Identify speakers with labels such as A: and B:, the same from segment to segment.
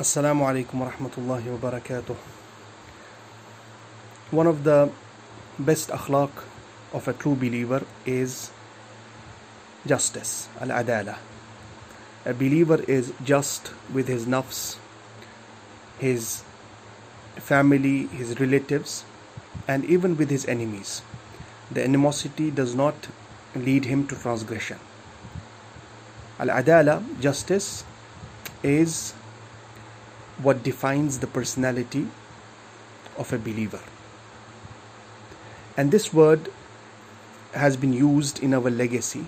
A: Assalamu alaikum wa rahmatullahi wa barakatuh. One of the best akhlaq of a true believer is justice, al adala. A believer is just with his nafs, his family, his relatives, and even with his enemies. The animosity does not lead him to transgression. Al adala, justice, is what defines the personality of a believer. And this word has been used in our legacy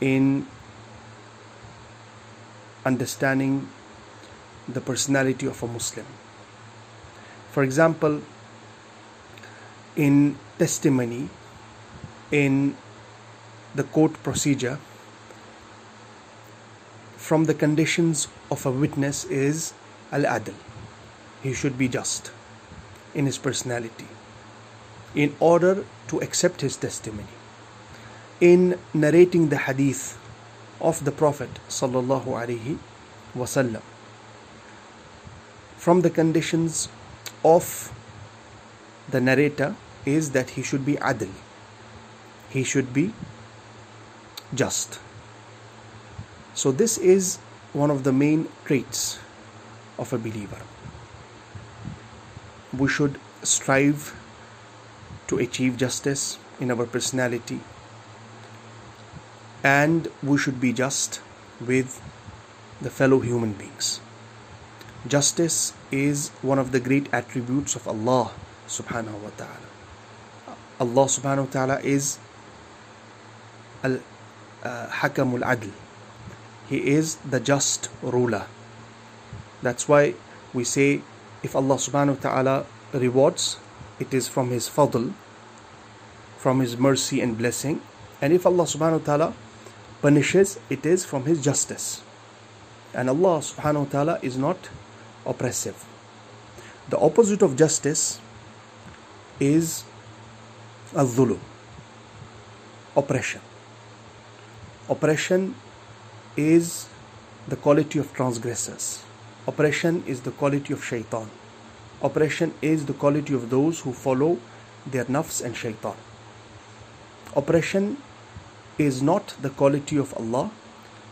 A: in understanding the personality of a Muslim. For example, in testimony, in the court procedure, from the conditions of a witness is al adl. He should be just in his personality in order to accept his testimony. In narrating the hadith of the Prophet wasallam, from the conditions of the narrator is that he should be adl. He should be just. So this is one of the main traits of a believer. We should strive to achieve justice in our personality and we should be just with the fellow human beings. Justice is one of the great attributes of Allah subhanahu wa ta'ala. Allah subhanahu wa ta'ala is al uh, hakamul adl. He is the just ruler. That's why we say if Allah subhanahu wa ta'ala rewards, it is from His fadl, from His mercy and blessing. And if Allah subhanahu wa ta'ala punishes, it is from His justice. And Allah subhanahu wa ta'ala is not oppressive. The opposite of justice is al oppression. Oppression is the quality of transgressors. Oppression is the quality of shaitan. Oppression is the quality of those who follow their nafs and shaitan. Oppression is not the quality of Allah,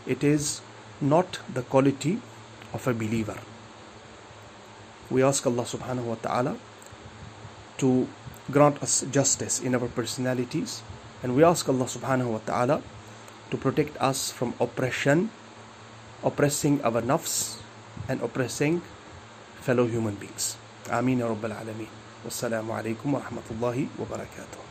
A: it is not the quality of a believer. We ask Allah subhanahu wa ta'ala to grant us justice in our personalities and we ask Allah subhanahu wa ta'ala to protect us from oppression, oppressing our nafs and oppressing fellow human beings. Ameen ya Rabbal Alameen. Wassalamu alaikum wa rahmatullahi wa barakatuh.